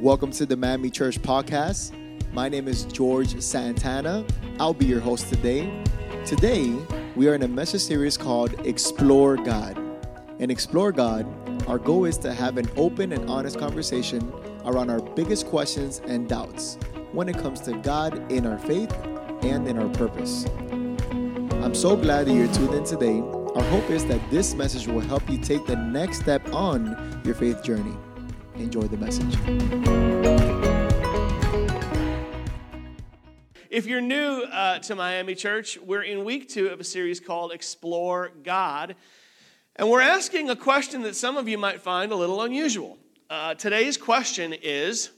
Welcome to the Miami Church Podcast. My name is George Santana. I'll be your host today. Today, we are in a message series called Explore God. In Explore God, our goal is to have an open and honest conversation around our biggest questions and doubts when it comes to God in our faith and in our purpose. I'm so glad that you're tuned in today. Our hope is that this message will help you take the next step on your faith journey. Enjoy the message. If you're new uh, to Miami Church, we're in week two of a series called Explore God. And we're asking a question that some of you might find a little unusual. Uh, today's question is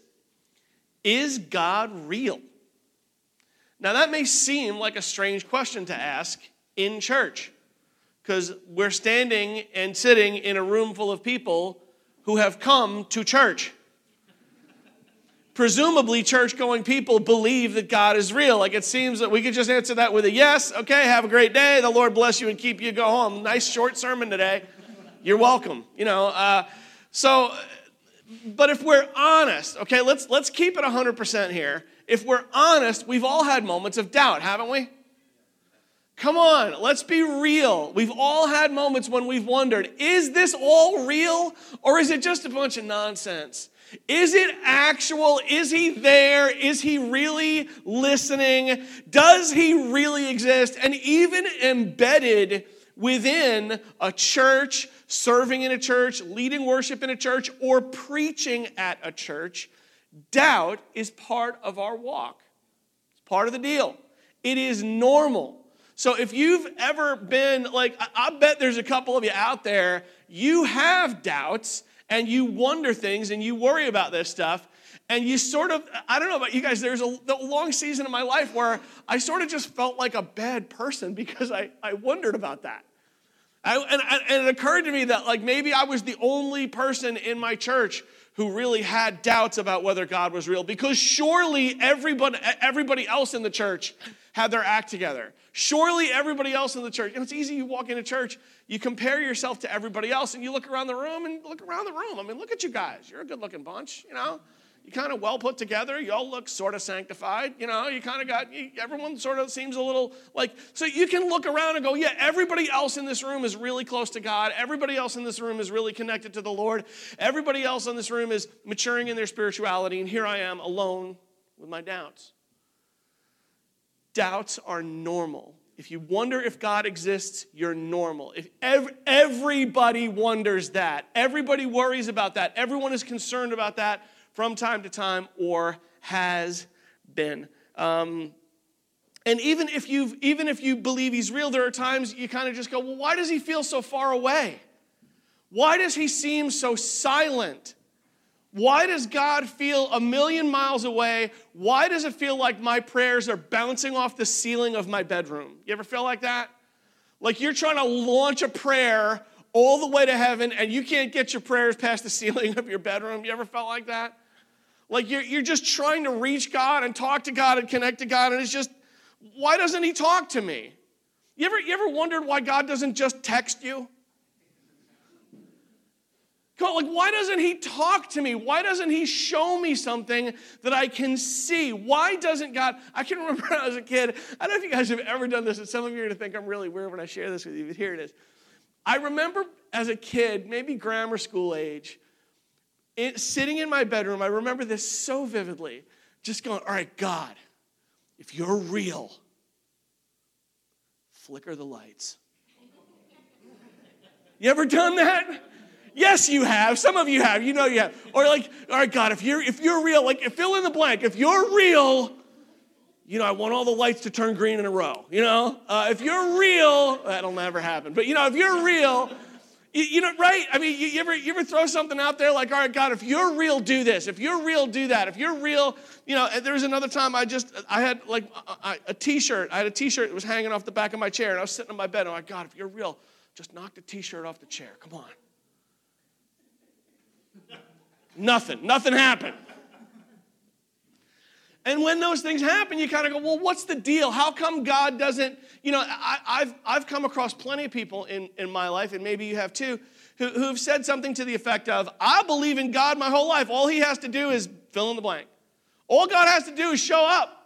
Is God real? Now, that may seem like a strange question to ask in church because we're standing and sitting in a room full of people who have come to church. Presumably, church going people believe that God is real. Like it seems that we could just answer that with a yes. Okay, have a great day. The Lord bless you and keep you. Go home. Nice short sermon today. You're welcome. You know, uh, so, but if we're honest, okay, let's let's keep it 100% here. If we're honest, we've all had moments of doubt, haven't we? Come on, let's be real. We've all had moments when we've wondered is this all real or is it just a bunch of nonsense? Is it actual? Is he there? Is he really listening? Does he really exist? And even embedded within a church, serving in a church, leading worship in a church, or preaching at a church, doubt is part of our walk. It's part of the deal. It is normal. So if you've ever been like, I bet there's a couple of you out there, you have doubts and you wonder things and you worry about this stuff. And you sort of, I don't know about you guys, there's a, a long season in my life where I sort of just felt like a bad person because I, I wondered about that. I, and, and it occurred to me that like maybe I was the only person in my church who really had doubts about whether God was real because surely everybody, everybody else in the church had their act together. Surely everybody else in the church, it's easy you walk into church, you compare yourself to everybody else and you look around the room and look around the room. I mean, look at you guys. You're a good looking bunch, you know? You kind of well put together. You all look sort of sanctified. You know, you kind of got, you, everyone sort of seems a little like, so you can look around and go, yeah, everybody else in this room is really close to God. Everybody else in this room is really connected to the Lord. Everybody else in this room is maturing in their spirituality. And here I am alone with my doubts. Doubts are normal. If you wonder if God exists, you're normal. If ev- everybody wonders that, everybody worries about that, everyone is concerned about that from time to time or has been. Um, and even if you even if you believe he's real, there are times you kind of just go, well, why does he feel so far away? Why does he seem so silent? Why does God feel a million miles away? Why does it feel like my prayers are bouncing off the ceiling of my bedroom? You ever feel like that? Like you're trying to launch a prayer all the way to heaven and you can't get your prayers past the ceiling of your bedroom. You ever felt like that? Like you're, you're just trying to reach God and talk to God and connect to God, and it's just, why doesn't He talk to me? You ever, you ever wondered why God doesn't just text you? Like, why doesn't he talk to me? Why doesn't he show me something that I can see? Why doesn't God? I can remember when I was a kid. I don't know if you guys have ever done this, and some of you are going to think I'm really weird when I share this with you, but here it is. I remember as a kid, maybe grammar school age, it, sitting in my bedroom, I remember this so vividly, just going, All right, God, if you're real, flicker the lights. You ever done that? Yes, you have. Some of you have. You know you have. Or like, all right, God, if you're if you're real, like fill in the blank. If you're real, you know, I want all the lights to turn green in a row. You know, uh, if you're real, that'll never happen. But you know, if you're real, you, you know, right? I mean, you, you, ever you ever throw something out there like, all right, God, if you're real, do this. If you're real, do that. If you're real, you know. There was another time I just I had like a T-shirt. I had a T-shirt that was hanging off the back of my chair, and I was sitting on my bed. And I'm like, God, if you're real, just knock the T-shirt off the chair. Come on. Nothing. Nothing happened. And when those things happen, you kind of go, well, what's the deal? How come God doesn't, you know, I, have I've come across plenty of people in, in my life, and maybe you have too, who, who've said something to the effect of, I believe in God my whole life. All he has to do is fill in the blank. All God has to do is show up.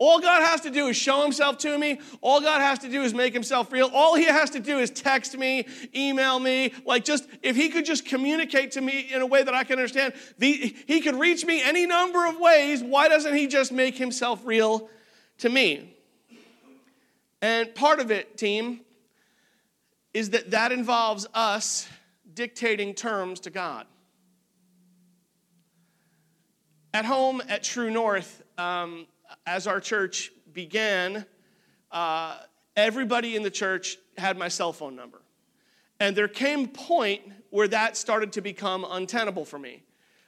All God has to do is show himself to me. All God has to do is make himself real. All he has to do is text me, email me. Like, just if he could just communicate to me in a way that I can understand, the, he could reach me any number of ways. Why doesn't he just make himself real to me? And part of it, team, is that that involves us dictating terms to God. At home at True North, um, as our church began, uh, everybody in the church had my cell phone number. And there came a point where that started to become untenable for me.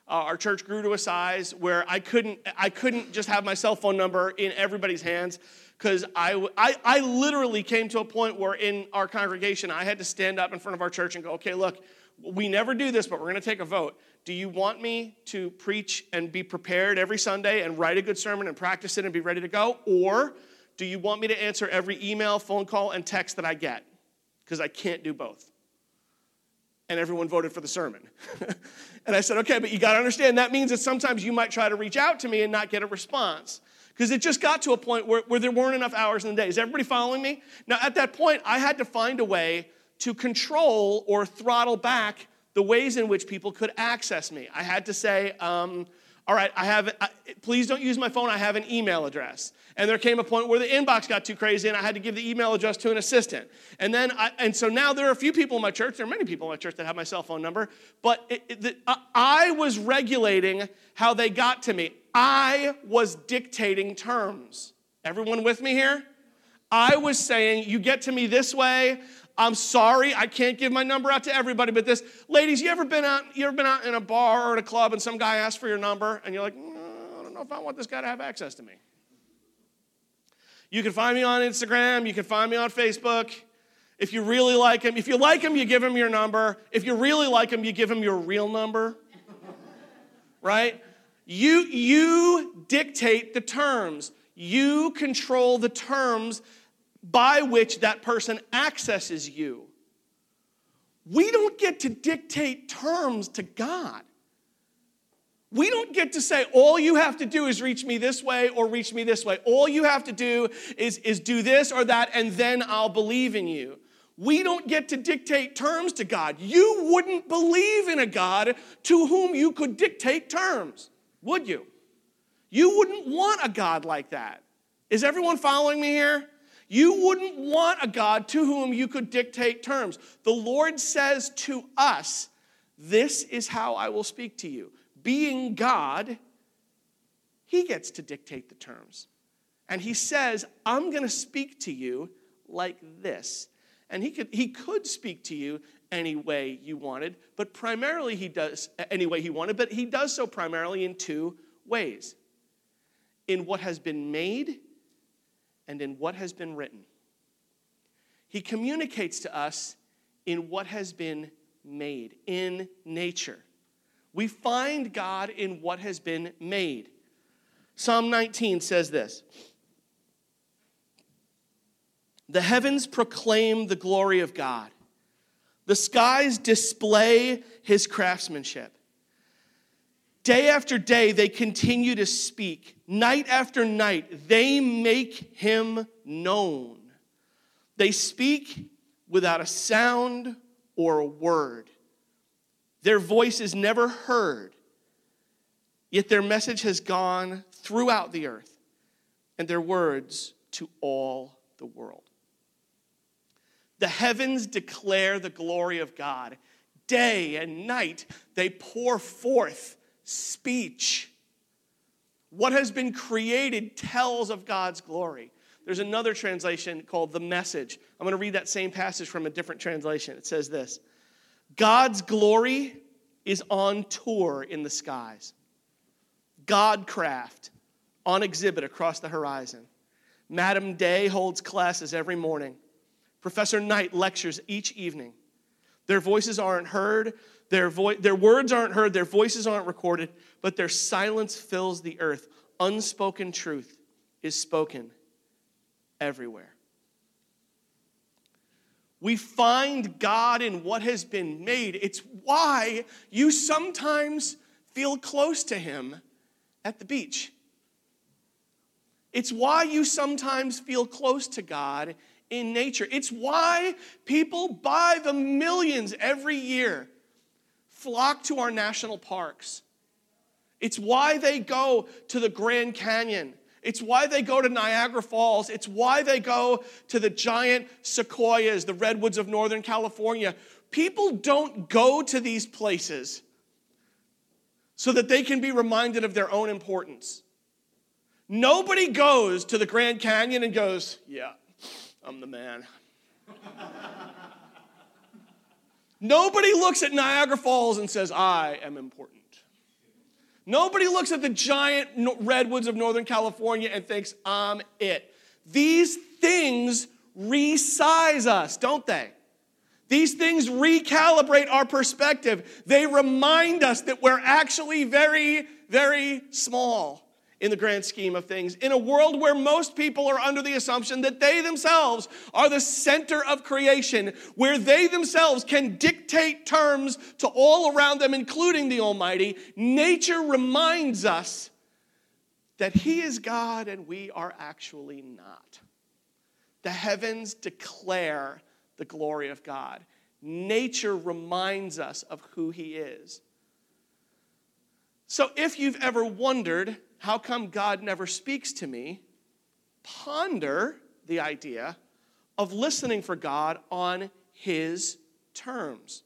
Uh, our church grew to a size where I couldn't, I couldn't just have my cell phone number in everybody's hands because I, I, I literally came to a point where in our congregation I had to stand up in front of our church and go, okay, look, we never do this, but we're going to take a vote. Do you want me to preach and be prepared every Sunday and write a good sermon and practice it and be ready to go? Or do you want me to answer every email, phone call, and text that I get? Because I can't do both. And everyone voted for the sermon. and I said, okay, but you got to understand that means that sometimes you might try to reach out to me and not get a response. Because it just got to a point where, where there weren't enough hours in the day. Is everybody following me? Now, at that point, I had to find a way to control or throttle back the ways in which people could access me. I had to say, um, all right, I have, I, please don't use my phone, I have an email address. And there came a point where the inbox got too crazy and I had to give the email address to an assistant. And then, I, and so now there are a few people in my church, there are many people in my church that have my cell phone number, but it, it, the, I was regulating how they got to me. I was dictating terms. Everyone with me here? I was saying, you get to me this way, I'm sorry, I can't give my number out to everybody, but this, ladies, you ever been out, you ever been out in a bar or at a club and some guy asks for your number and you're like, mm, I don't know if I want this guy to have access to me. You can find me on Instagram, you can find me on Facebook. If you really like him, if you like him, you give him your number. If you really like him, you give him your real number. right? You you dictate the terms. You control the terms by which that person accesses you. We don't get to dictate terms to God. We don't get to say, all you have to do is reach me this way or reach me this way. All you have to do is, is do this or that, and then I'll believe in you. We don't get to dictate terms to God. You wouldn't believe in a God to whom you could dictate terms, would you? You wouldn't want a God like that. Is everyone following me here? You wouldn't want a God to whom you could dictate terms. The Lord says to us, This is how I will speak to you. Being God, He gets to dictate the terms. And He says, I'm going to speak to you like this. And he could, he could speak to you any way you wanted, but primarily he does any way he wanted, but he does so primarily in two ways in what has been made and in what has been written. He communicates to us in what has been made, in nature. We find God in what has been made. Psalm 19 says this The heavens proclaim the glory of God, the skies display his craftsmanship. Day after day, they continue to speak. Night after night, they make him known. They speak without a sound or a word. Their voice is never heard, yet their message has gone throughout the earth and their words to all the world. The heavens declare the glory of God. Day and night, they pour forth speech. What has been created tells of God's glory. There's another translation called The Message. I'm going to read that same passage from a different translation. It says this God's glory is on tour in the skies, Godcraft on exhibit across the horizon. Madam Day holds classes every morning. Professor Night lectures each evening. Their voices aren't heard, their, vo- their words aren't heard, their voices aren't recorded, but their silence fills the earth. Unspoken truth is spoken everywhere. We find God in what has been made. It's why you sometimes feel close to Him at the beach. It's why you sometimes feel close to God in nature. It's why people by the millions every year flock to our national parks. It's why they go to the Grand Canyon. It's why they go to Niagara Falls. It's why they go to the giant sequoias, the redwoods of Northern California. People don't go to these places so that they can be reminded of their own importance. Nobody goes to the Grand Canyon and goes, Yeah, I'm the man. Nobody looks at Niagara Falls and says, I am important. Nobody looks at the giant redwoods of Northern California and thinks, I'm it. These things resize us, don't they? These things recalibrate our perspective. They remind us that we're actually very, very small in the grand scheme of things. In a world where most people are under the assumption that they themselves are the center of creation, where they themselves can dictate terms to all around them, including the Almighty, nature reminds us that He is God and we are actually not. The heavens declare the glory of God. Nature reminds us of who He is. So if you've ever wondered, how come God never speaks to me? Ponder the idea of listening for God on His terms.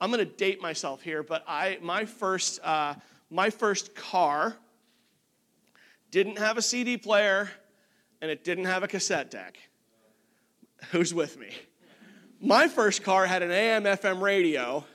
I'm going to date myself here, but I my first uh, my first car didn't have a CD player and it didn't have a cassette deck. Who's with me? My first car had an AM FM radio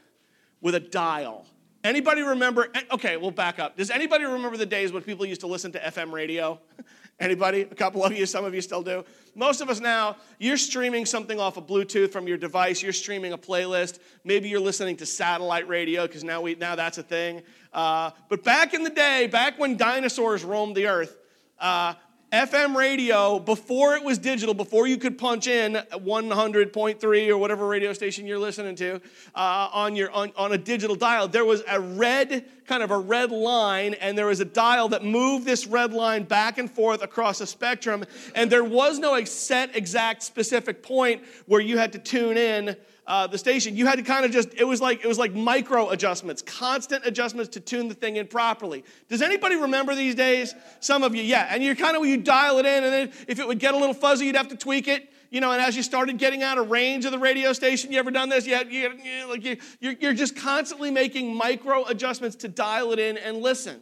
with a dial. Anybody remember? Okay, we'll back up. Does anybody remember the days when people used to listen to FM radio? Anybody? A couple of you, some of you still do. Most of us now, you're streaming something off of Bluetooth from your device. You're streaming a playlist. Maybe you're listening to satellite radio because now we now that's a thing. Uh, but back in the day, back when dinosaurs roamed the earth, uh, FM radio, before it was digital, before you could punch in 100.3 or whatever radio station you're listening to uh, on, your, on, on a digital dial, there was a red, kind of a red line, and there was a dial that moved this red line back and forth across a spectrum. And there was no set, exact, specific point where you had to tune in uh, the station, you had to kind of just, it was like, it was like micro adjustments, constant adjustments to tune the thing in properly. Does anybody remember these days? Some of you, yeah. And you're kind of, you dial it in, and then if it would get a little fuzzy, you'd have to tweak it. You know, and as you started getting out of range of the radio station, you ever done this? You, you, you like you, you're, you're just constantly making micro adjustments to dial it in and listen.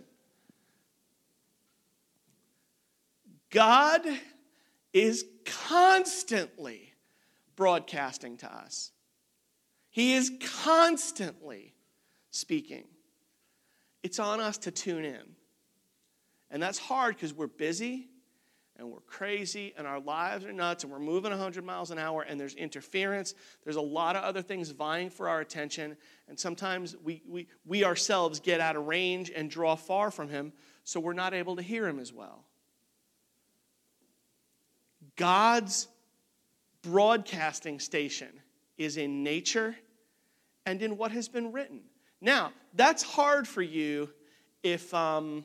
God is constantly broadcasting to us. He is constantly speaking. It's on us to tune in. And that's hard because we're busy and we're crazy and our lives are nuts and we're moving 100 miles an hour and there's interference. There's a lot of other things vying for our attention. And sometimes we, we, we ourselves get out of range and draw far from Him, so we're not able to hear Him as well. God's broadcasting station is in nature and in what has been written. Now, that's hard for you if um,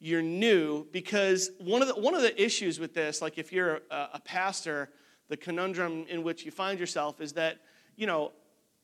you're new, because one of, the, one of the issues with this, like if you're a, a pastor, the conundrum in which you find yourself is that, you know,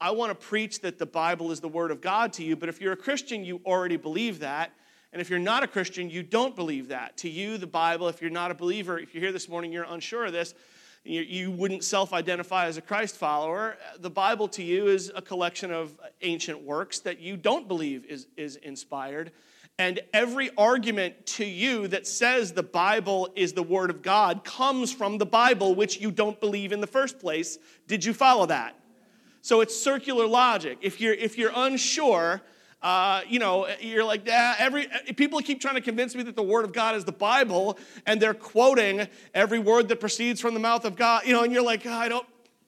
I want to preach that the Bible is the Word of God to you, but if you're a Christian, you already believe that. And if you're not a Christian, you don't believe that. To you, the Bible, if you're not a believer, if you're here this morning, you're unsure of this, you wouldn't self identify as a Christ follower. The Bible to you is a collection of ancient works that you don't believe is, is inspired. And every argument to you that says the Bible is the Word of God comes from the Bible, which you don't believe in the first place. Did you follow that? So it's circular logic. If you're, if you're unsure, uh, you know, you're like, ah, every people keep trying to convince me that the word of God is the Bible, and they're quoting every word that proceeds from the mouth of God, you know, and you're like, oh, I don't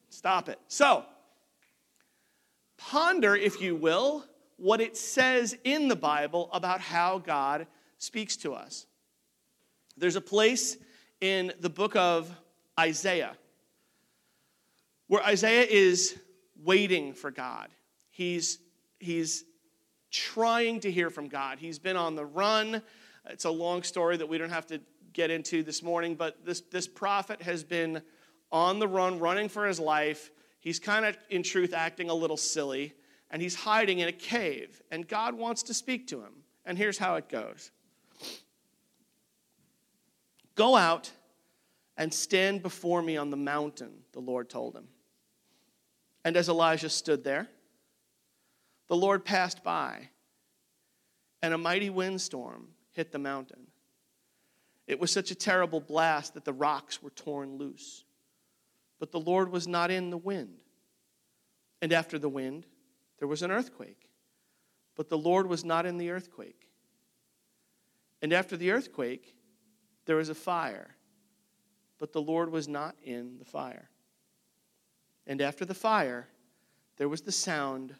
stop it. So ponder, if you will, what it says in the Bible about how God speaks to us. There's a place in the book of Isaiah where Isaiah is waiting for God. He's, he's trying to hear from God. He's been on the run. It's a long story that we don't have to get into this morning, but this, this prophet has been on the run, running for his life. He's kind of, in truth, acting a little silly, and he's hiding in a cave, and God wants to speak to him. And here's how it goes Go out and stand before me on the mountain, the Lord told him. And as Elijah stood there, the Lord passed by, and a mighty windstorm hit the mountain. It was such a terrible blast that the rocks were torn loose. But the Lord was not in the wind. And after the wind, there was an earthquake. But the Lord was not in the earthquake. And after the earthquake, there was a fire. But the Lord was not in the fire. And after the fire, there was the sound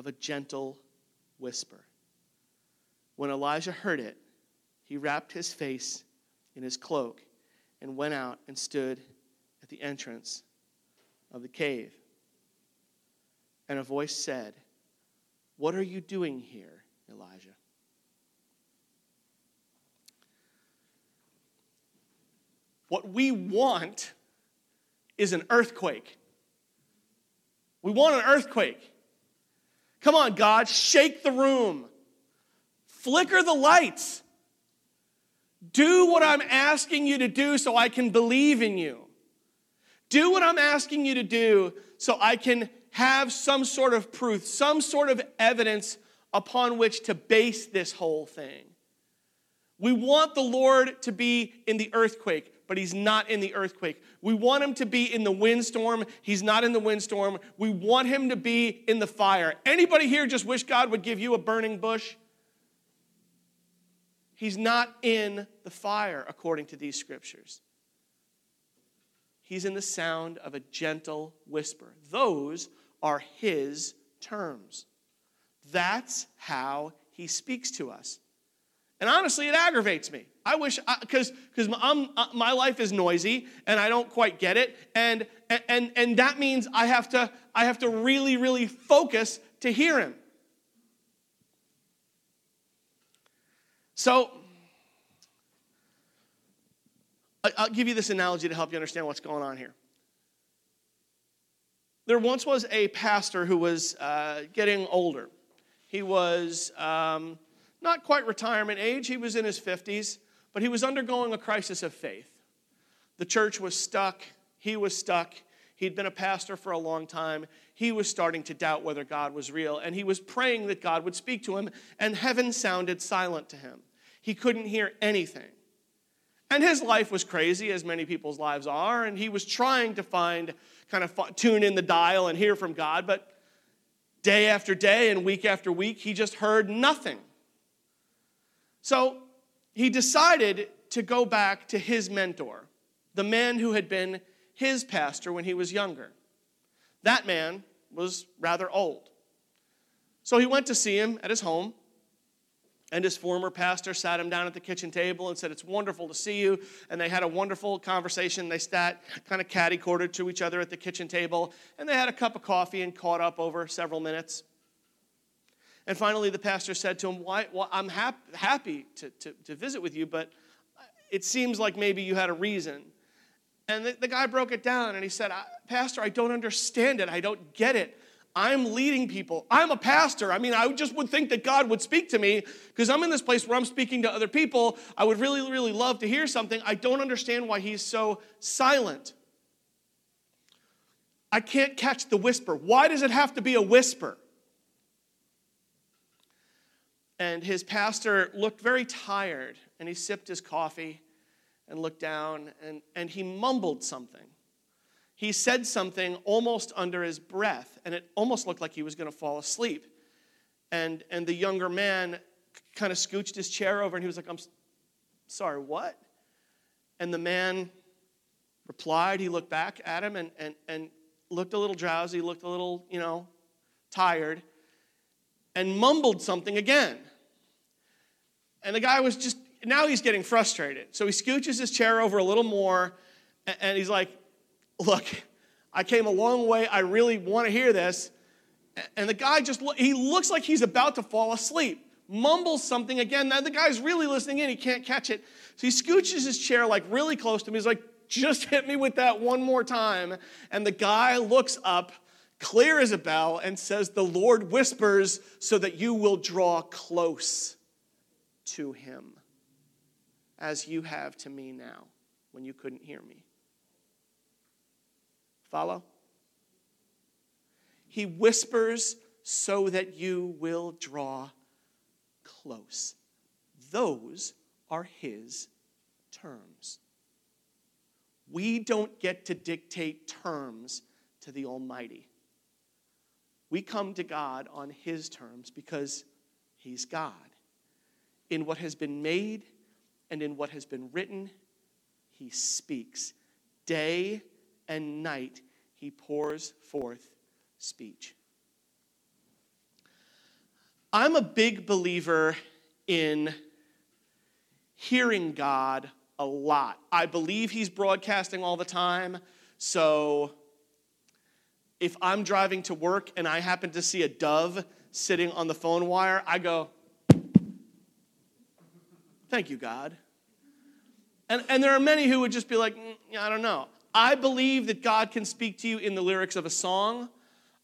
of a gentle whisper. When Elijah heard it, he wrapped his face in his cloak and went out and stood at the entrance of the cave. And a voice said, What are you doing here, Elijah? What we want is an earthquake. We want an earthquake. Come on, God, shake the room, flicker the lights. Do what I'm asking you to do so I can believe in you. Do what I'm asking you to do so I can have some sort of proof, some sort of evidence upon which to base this whole thing. We want the Lord to be in the earthquake but he's not in the earthquake. We want him to be in the windstorm. He's not in the windstorm. We want him to be in the fire. Anybody here just wish God would give you a burning bush? He's not in the fire, according to these scriptures. He's in the sound of a gentle whisper. Those are his terms. That's how he speaks to us. And honestly, it aggravates me. I wish, because because uh, my life is noisy and I don't quite get it, and and and that means I have to I have to really really focus to hear Him. So I'll give you this analogy to help you understand what's going on here. There once was a pastor who was uh, getting older. He was. Um, not quite retirement age, he was in his 50s, but he was undergoing a crisis of faith. The church was stuck, he was stuck. He'd been a pastor for a long time. He was starting to doubt whether God was real, and he was praying that God would speak to him, and heaven sounded silent to him. He couldn't hear anything. And his life was crazy, as many people's lives are, and he was trying to find, kind of tune in the dial and hear from God, but day after day and week after week, he just heard nothing. So he decided to go back to his mentor, the man who had been his pastor when he was younger. That man was rather old. So he went to see him at his home, and his former pastor sat him down at the kitchen table and said, It's wonderful to see you. And they had a wonderful conversation. They sat kind of catty cornered to each other at the kitchen table, and they had a cup of coffee and caught up over several minutes. And finally, the pastor said to him, Why, well, I'm hap- happy to, to, to, visit with you, but it seems like maybe you had a reason. And the, the guy broke it down and he said, Pastor, I don't understand it. I don't get it. I'm leading people. I'm a pastor. I mean, I just would think that God would speak to me because I'm in this place where I'm speaking to other people. I would really, really love to hear something. I don't understand why he's so silent. I can't catch the whisper. Why does it have to be a whisper? And his pastor looked very tired, and he sipped his coffee and looked down, and, and he mumbled something. He said something almost under his breath, and it almost looked like he was going to fall asleep. And, and the younger man kind of scooched his chair over, and he was like, I'm sorry, what? And the man replied, he looked back at him and, and, and looked a little drowsy, looked a little, you know, tired, and mumbled something again. And the guy was just, now he's getting frustrated. So he scooches his chair over a little more and he's like, Look, I came a long way. I really want to hear this. And the guy just, he looks like he's about to fall asleep, mumbles something again. Now the guy's really listening in. He can't catch it. So he scooches his chair like really close to me. He's like, just hit me with that one more time. And the guy looks up, clear as a bell, and says, The Lord whispers so that you will draw close to him as you have to me now when you couldn't hear me. Follow? He whispers so that you will draw close. Those are his terms. We don't get to dictate terms to the Almighty. We come to God on his terms because he's God. In what has been made and in what has been written, he speaks. Day and night, he pours forth speech. I'm a big believer in hearing God a lot. I believe He's broadcasting all the time. So if I'm driving to work and I happen to see a dove sitting on the phone wire, I go, Thank you, God. And, and there are many who would just be like, mm, I don't know. I believe that God can speak to you in the lyrics of a song.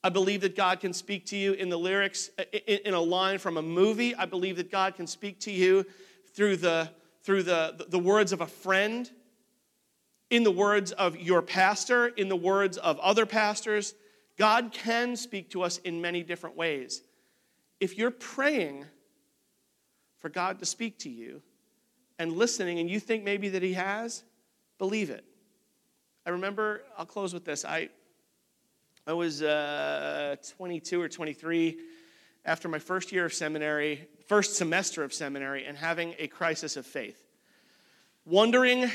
I believe that God can speak to you in the lyrics, in a line from a movie. I believe that God can speak to you through the, through the, the words of a friend, in the words of your pastor, in the words of other pastors. God can speak to us in many different ways. If you're praying for God to speak to you and listening, and you think maybe that He has, believe it. I remember, I'll close with this. I, I was uh, 22 or 23 after my first year of seminary, first semester of seminary, and having a crisis of faith. Wondering,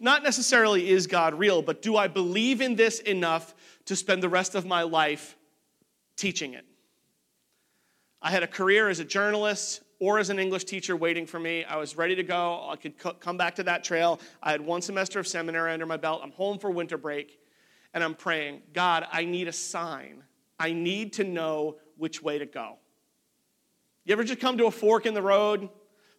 not necessarily is God real, but do I believe in this enough to spend the rest of my life teaching it? I had a career as a journalist or as an English teacher waiting for me. I was ready to go. I could come back to that trail. I had one semester of seminary under my belt. I'm home for winter break, and I'm praying, God, I need a sign. I need to know which way to go. You ever just come to a fork in the road?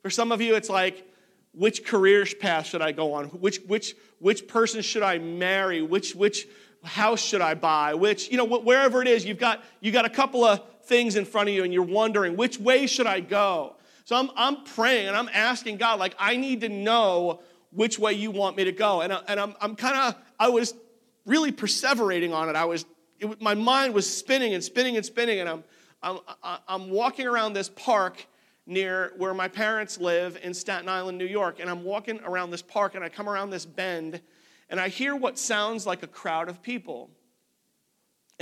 For some of you, it's like, which career path should I go on? Which, which, which person should I marry? Which, which house should I buy? Which, you know, wherever it is, you've got, you've got a couple of things in front of you and you're wondering, which way should I go? So I'm, I'm praying and I'm asking God, like, I need to know which way you want me to go. And, I, and I'm, I'm kind of, I was really perseverating on it. I was, it, my mind was spinning and spinning and spinning. And I'm, I'm, I'm walking around this park near where my parents live in Staten Island, New York. And I'm walking around this park and I come around this bend and I hear what sounds like a crowd of people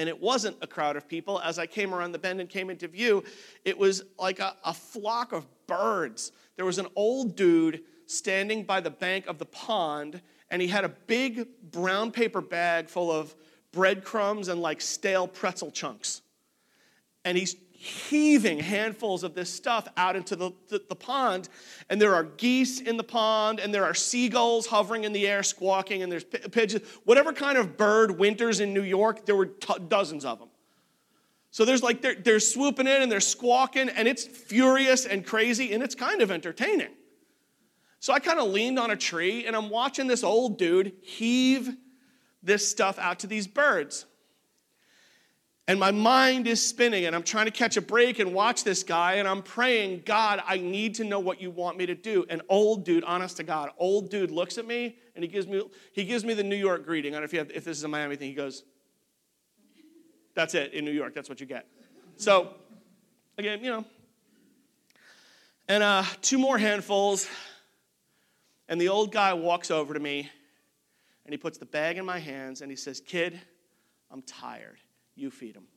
and it wasn't a crowd of people. As I came around the bend and came into view, it was like a, a, flock of birds. There was an old dude standing by the bank of the pond, and he had a big brown paper bag full of breadcrumbs and like stale pretzel chunks. And he's heaving handfuls of this stuff out into the, the, the, pond. And there are geese in the pond, and there are seagulls hovering in the air, squawking, and there's pigeons. Whatever kind of bird winters in New York, there were t- dozens of them. So there's like, they're, they're swooping in and they're squawking, and it's furious and crazy, and it's kind of entertaining. So I kind of leaned on a tree, and I'm watching this old dude heave this stuff out to these birds and my mind is spinning and I'm trying to catch a break and watch this guy and I'm praying, God, I need to know what you want me to do. An old dude, honest to God, old dude looks at me and he gives me he gives me the New York greeting. I don't know if, have, if this is a Miami thing. He goes, That's it in New York. That's what you get. So, again, you know. And uh, two more handfuls, and the old guy walks over to me and he puts the bag in my hands and he says, Kid, I'm tired you feed them.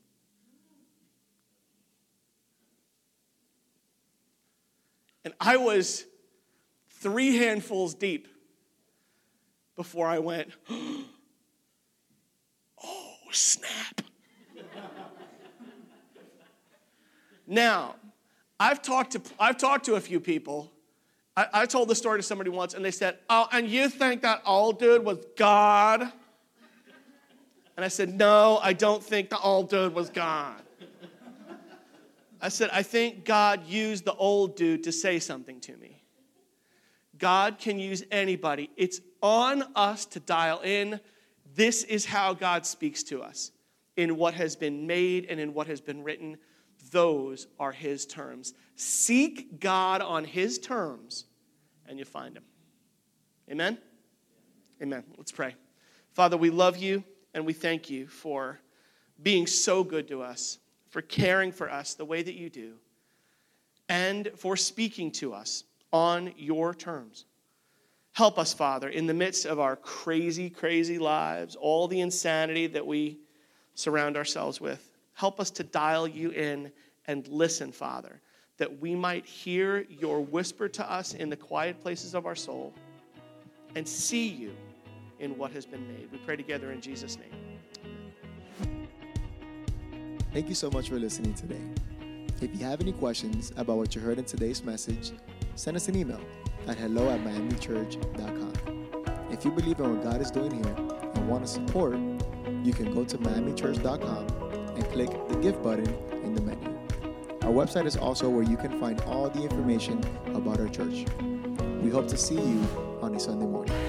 And I was three handfuls deep before I went, oh, snap. now, I've talked, to, I've talked to a few people. I, I told the story to somebody once, and they said, Oh, and you think that old dude was God? And I said, No, I don't think the old dude was gone. I said, I think God used the old dude to say something to me. God can use anybody. It's on us to dial in. This is how God speaks to us in what has been made and in what has been written. Those are His terms. Seek God on His terms, and you find Him. Amen? Amen. Let's pray. Father, we love you and we thank you for being so good to us for caring for us the way that you do, and for speaking to us on your terms. Help us, Father, in the midst of our crazy, crazy lives, all the insanity that we surround ourselves with. Help us to dial you in and listen, Father, that we might hear your whisper to us in the quiet places of our soul and see you in what has been made. We pray together in Jesus' name. Thank you so much for listening today. If you have any questions about what you heard in today's message, send us an email at hello at miamichurch.com. If you believe in what God is doing here and want to support, you can go to miamichurch.com and click the Give button in the menu. Our website is also where you can find all the information about our church. We hope to see you on a Sunday morning.